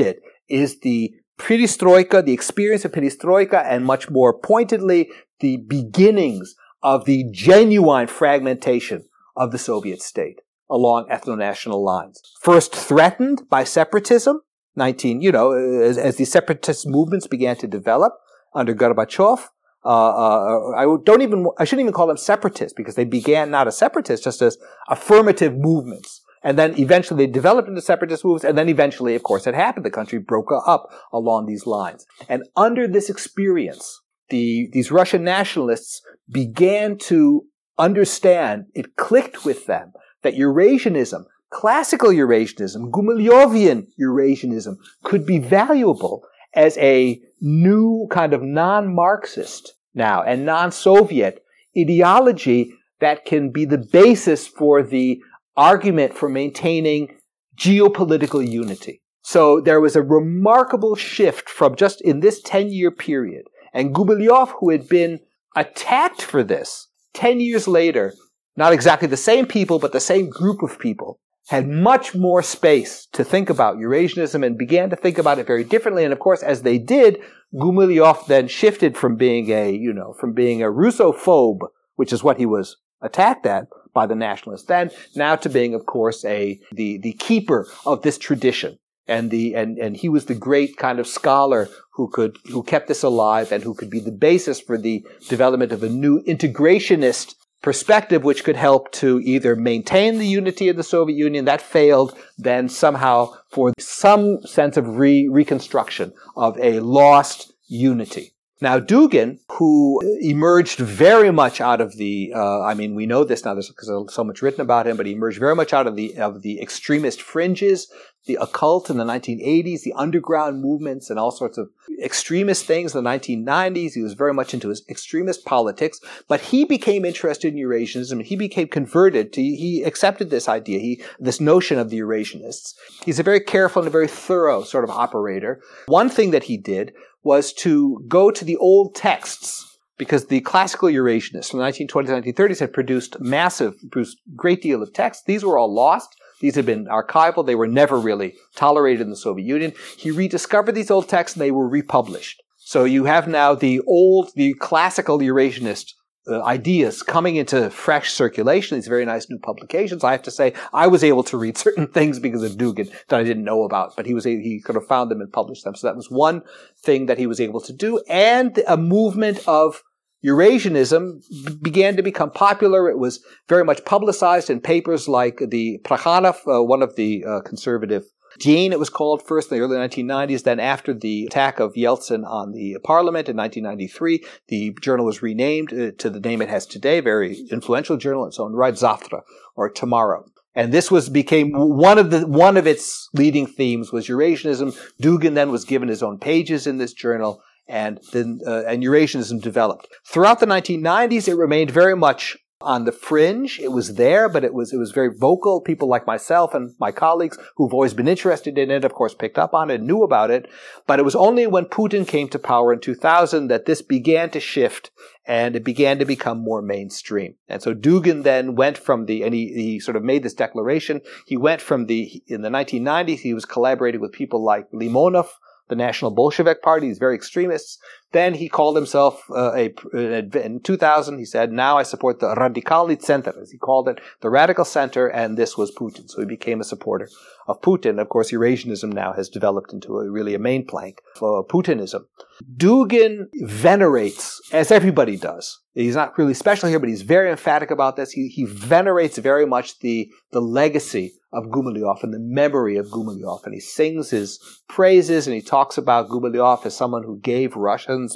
it is the perestroika, the experience of perestroika, and much more pointedly, the beginnings of the genuine fragmentation of the Soviet state along ethno-national lines. First threatened by separatism, 19, you know, as, as the separatist movements began to develop under Gorbachev, uh, uh, I don't even, I shouldn't even call them separatists because they began not as separatists, just as affirmative movements and then eventually they developed into separatist movements, and then eventually, of course, it happened. The country broke up along these lines. And under this experience, the, these Russian nationalists began to understand, it clicked with them, that Eurasianism, classical Eurasianism, Gumilyovian Eurasianism, could be valuable as a new kind of non-Marxist now and non-Soviet ideology that can be the basis for the argument for maintaining geopolitical unity. So there was a remarkable shift from just in this 10 year period. And Gumilyov, who had been attacked for this 10 years later, not exactly the same people, but the same group of people, had much more space to think about Eurasianism and began to think about it very differently. And of course, as they did, Gumilyov then shifted from being a, you know, from being a Russophobe, which is what he was attacked at by the nationalists then, now to being, of course, a, the, the keeper of this tradition. And the, and, and he was the great kind of scholar who could, who kept this alive and who could be the basis for the development of a new integrationist perspective which could help to either maintain the unity of the Soviet Union that failed, then somehow for some sense of re- reconstruction of a lost unity. Now, Dugin, who emerged very much out of the, uh, I mean, we know this now because there's so much written about him, but he emerged very much out of the, of the extremist fringes, the occult in the 1980s, the underground movements and all sorts of extremist things in the 1990s. He was very much into his extremist politics, but he became interested in Eurasianism. He became converted to, he accepted this idea, he, this notion of the Eurasianists. He's a very careful and a very thorough sort of operator. One thing that he did was to go to the old texts because the classical Eurasianists from the 1920s, and 1930s had produced massive, produced great deal of texts. These were all lost. These had been archival. They were never really tolerated in the Soviet Union. He rediscovered these old texts and they were republished. So you have now the old, the classical Eurasianist uh, ideas coming into fresh circulation, these very nice new publications. I have to say, I was able to read certain things because of Dugin that I didn't know about, but he was he could have found them and published them. So that was one thing that he was able to do, and a movement of Eurasianism began to become popular. It was very much publicized in papers like the Plekhanov, uh, one of the uh, conservative Den, it was called first in the early 1990s. Then, after the attack of Yeltsin on the parliament in 1993, the journal was renamed uh, to the name it has today. Very influential journal in its own right, Zavtra, or Tomorrow. And this was became one of the one of its leading themes was Eurasianism. Dugin then was given his own pages in this journal, and then uh, and Eurasianism developed. Throughout the 1990s, it remained very much on the fringe. It was there, but it was, it was very vocal. People like myself and my colleagues who've always been interested in it, of course, picked up on it, knew about it. But it was only when Putin came to power in 2000 that this began to shift and it began to become more mainstream. And so Dugin then went from the, and he, he sort of made this declaration. He went from the, in the 1990s, he was collaborating with people like Limonov, the National Bolshevik Party. He's very extremists. Then he called himself uh, a, in 2000. He said, "Now I support the Radikali Center," as he called it, the radical center, and this was Putin. So he became a supporter of Putin. Of course, Eurasianism now has developed into a, really a main plank for Putinism. Dugin venerates, as everybody does. He's not really special here, but he's very emphatic about this. He, he venerates very much the the legacy of Gumilyov and the memory of Gumilyov. And he sings his praises and he talks about Gumilyov as someone who gave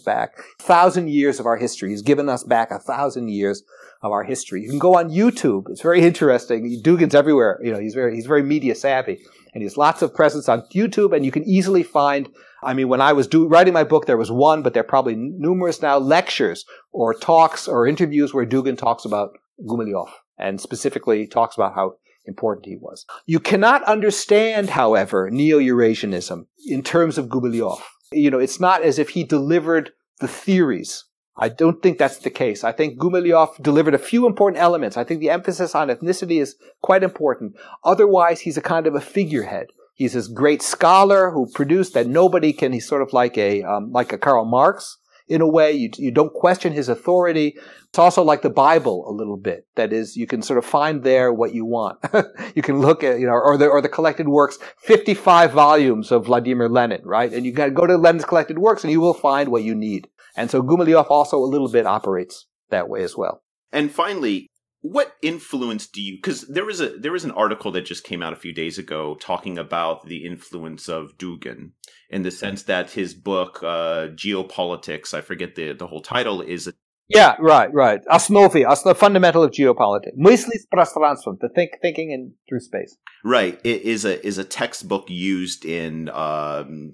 Back a thousand years of our history. He's given us back a thousand years of our history. You can go on YouTube. It's very interesting. Dugin's everywhere. You know, he's very, he's very media savvy and he has lots of presence on YouTube and you can easily find I mean, when I was do, writing my book, there was one, but there are probably numerous now lectures or talks or interviews where Dugin talks about Gumilyov and specifically talks about how important he was. You cannot understand, however, Neo-Eurasianism in terms of Gumilyov. You know, it's not as if he delivered the theories. I don't think that's the case. I think Gumilyov delivered a few important elements. I think the emphasis on ethnicity is quite important. Otherwise, he's a kind of a figurehead. He's this great scholar who produced that nobody can. He's sort of like a um, like a Karl Marx in a way. You, you don't question his authority. It's also like the Bible a little bit. That is, you can sort of find there what you want. you can look at, you know, or the, or the collected works, 55 volumes of Vladimir Lenin, right? And you to go to Lenin's collected works and you will find what you need. And so Gumilyov also a little bit operates that way as well. And finally, what influence do you because there was a there was an article that just came out a few days ago talking about the influence of Dugin in the sense that his book uh, geopolitics i forget the the whole title is yeah right right osnovi the fundamental of geopolitics мысли с пространством the think thinking in through space right it is a is a textbook used in um,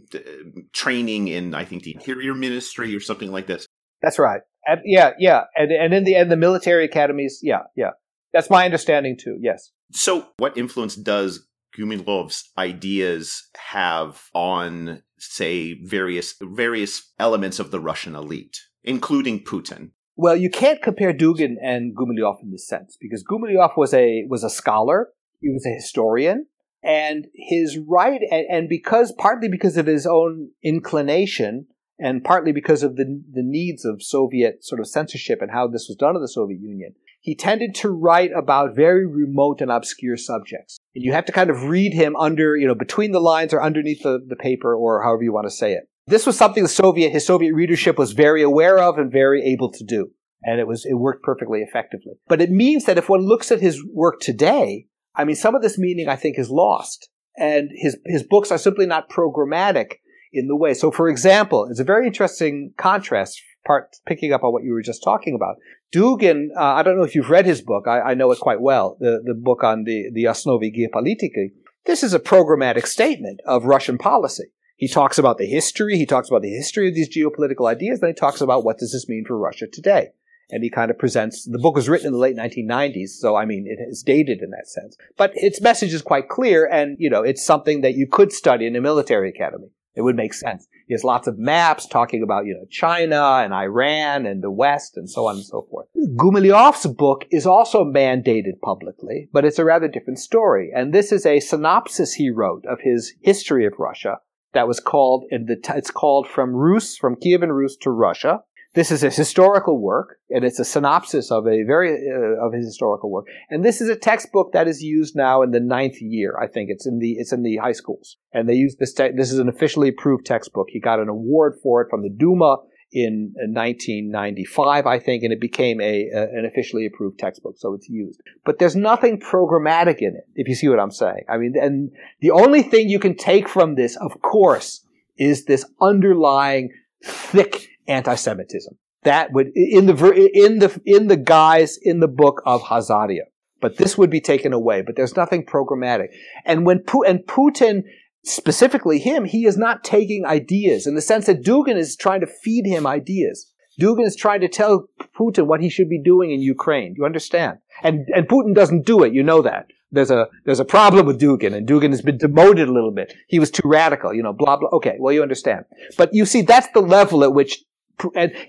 training in i think the interior ministry or something like this that's right and, yeah, yeah, and and in the end, the military academies, yeah, yeah. That's my understanding too. Yes. So, what influence does Gumilyov's ideas have on, say, various various elements of the Russian elite, including Putin. Well, you can't compare Dugin and Gumilyov in this sense because Gumilyov was a was a scholar, he was a historian, and his right and, and because partly because of his own inclination and partly because of the the needs of Soviet sort of censorship and how this was done in the Soviet Union, he tended to write about very remote and obscure subjects. And you have to kind of read him under, you know, between the lines or underneath the, the paper or however you want to say it. This was something the Soviet, his Soviet readership was very aware of and very able to do. And it was, it worked perfectly effectively. But it means that if one looks at his work today, I mean, some of this meaning I think is lost. And his, his books are simply not programmatic in the way. So, for example, it's a very interesting contrast part picking up on what you were just talking about. Dugin, uh, I don't know if you've read his book. I, I, know it quite well. The the book on the the Osnovi Geopolitiki. This is a programmatic statement of Russian policy. He talks about the history. He talks about the history of these geopolitical ideas. Then he talks about what does this mean for Russia today. And he kind of presents. The book was written in the late 1990s, so I mean it is dated in that sense. But its message is quite clear, and you know it's something that you could study in a military academy. It would make sense. He has lots of maps talking about, you know, China and Iran and the West and so on and so forth. Gumilyov's book is also mandated publicly, but it's a rather different story. And this is a synopsis he wrote of his history of Russia that was called, it's called From Rus, from Kievan Rus to Russia. This is a historical work, and it's a synopsis of a very uh, of his historical work. And this is a textbook that is used now in the ninth year. I think it's in the it's in the high schools, and they use this. Te- this is an officially approved textbook. He got an award for it from the Duma in 1995, I think, and it became a, a, an officially approved textbook, so it's used. But there's nothing programmatic in it, if you see what I'm saying. I mean, and the only thing you can take from this, of course, is this underlying thick anti-Semitism. That would in the in the in the guise in the book of Khazaria. But this would be taken away. But there's nothing programmatic. And when and Putin specifically him, he is not taking ideas in the sense that Dugin is trying to feed him ideas. Dugin is trying to tell Putin what he should be doing in Ukraine. You understand? And and Putin doesn't do it. You know that. There's a there's a problem with Dugin, and Dugin has been demoted a little bit. He was too radical, you know. Blah blah. Okay, well you understand. But you see, that's the level at which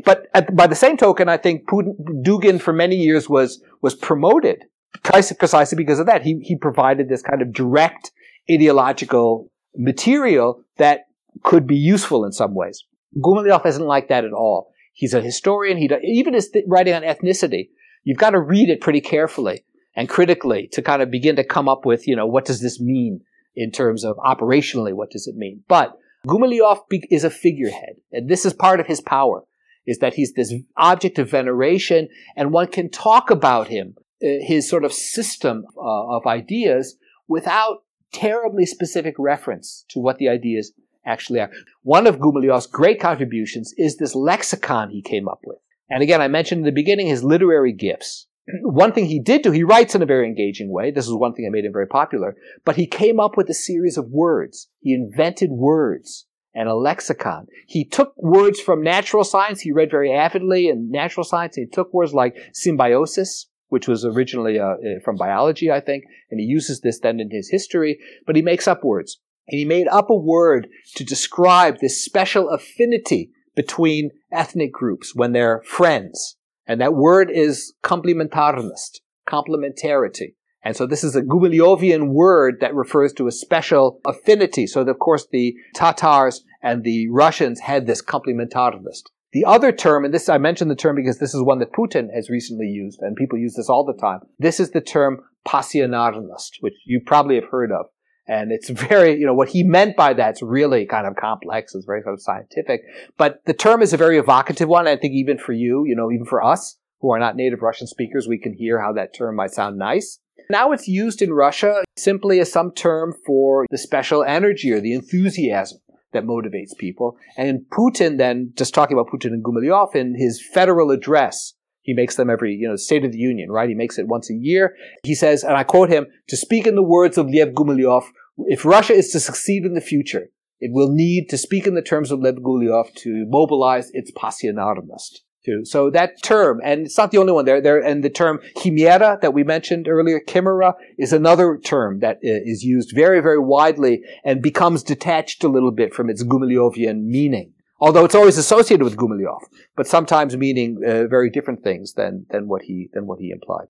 but at, by the same token, I think Putin, Dugin for many years was was promoted precisely because of that. He he provided this kind of direct ideological material that could be useful in some ways. Gumilyov isn't like that at all. He's a historian. He even his th- writing on ethnicity. You've got to read it pretty carefully and critically to kind of begin to come up with, you know, what does this mean in terms of operationally? What does it mean? But Gumilyov is a figurehead, and this is part of his power, is that he's this object of veneration, and one can talk about him, uh, his sort of system uh, of ideas, without terribly specific reference to what the ideas actually are. One of Gumilyov's great contributions is this lexicon he came up with. And again, I mentioned in the beginning his literary gifts. One thing he did do, he writes in a very engaging way. This is one thing that made him very popular. But he came up with a series of words. He invented words and a lexicon. He took words from natural science. He read very avidly in natural science. He took words like symbiosis, which was originally uh, uh, from biology, I think, and he uses this then in his history, but he makes up words. And he made up a word to describe this special affinity between ethnic groups when they're friends. And that word is komplementarnost, complementarity. And so this is a Gumilyovian word that refers to a special affinity. So that, of course the Tatars and the Russians had this komplementarnost. The other term, and this I mentioned the term because this is one that Putin has recently used, and people use this all the time. This is the term passionarnost, which you probably have heard of. And it's very, you know, what he meant by that's really kind of complex. It's very kind of scientific. But the term is a very evocative one. I think even for you, you know, even for us who are not native Russian speakers, we can hear how that term might sound nice. Now it's used in Russia simply as some term for the special energy or the enthusiasm that motivates people. And Putin then, just talking about Putin and Gumilyov in his federal address, he makes them every, you know, State of the Union, right? He makes it once a year. He says, and I quote him, to speak in the words of Lev Gumilyov, if Russia is to succeed in the future, it will need to speak in the terms of Lev Gumilyov to mobilize its passionarnost. too. So that term, and it's not the only one there. There and the term chimera that we mentioned earlier, chimera, is another term that is used very, very widely and becomes detached a little bit from its Gumilevian meaning. Although it's always associated with Gumilev, but sometimes meaning uh, very different things than than what he than what he implied.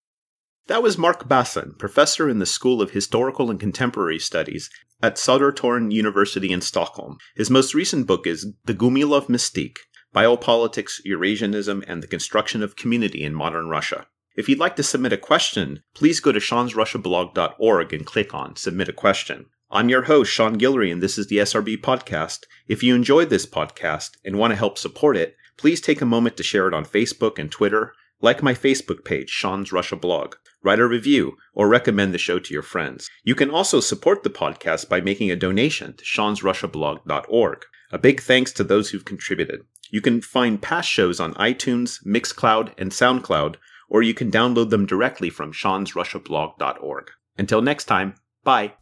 That was Mark Bassin, professor in the School of Historical and Contemporary Studies at Södertörn University in Stockholm. His most recent book is The Gumilev Mystique Biopolitics, Eurasianism, and the Construction of Community in Modern Russia. If you'd like to submit a question, please go to seansrussiablog.org and click on Submit a Question. I'm your host, Sean Guillory, and this is the SRB Podcast. If you enjoyed this podcast and want to help support it, please take a moment to share it on Facebook and Twitter, like my Facebook page, Sean's Russia Blog, write a review, or recommend the show to your friends. You can also support the podcast by making a donation to seansrussiablog.org. A big thanks to those who've contributed. You can find past shows on iTunes, Mixcloud, and SoundCloud, or you can download them directly from seansrussiablog.org. Until next time, bye.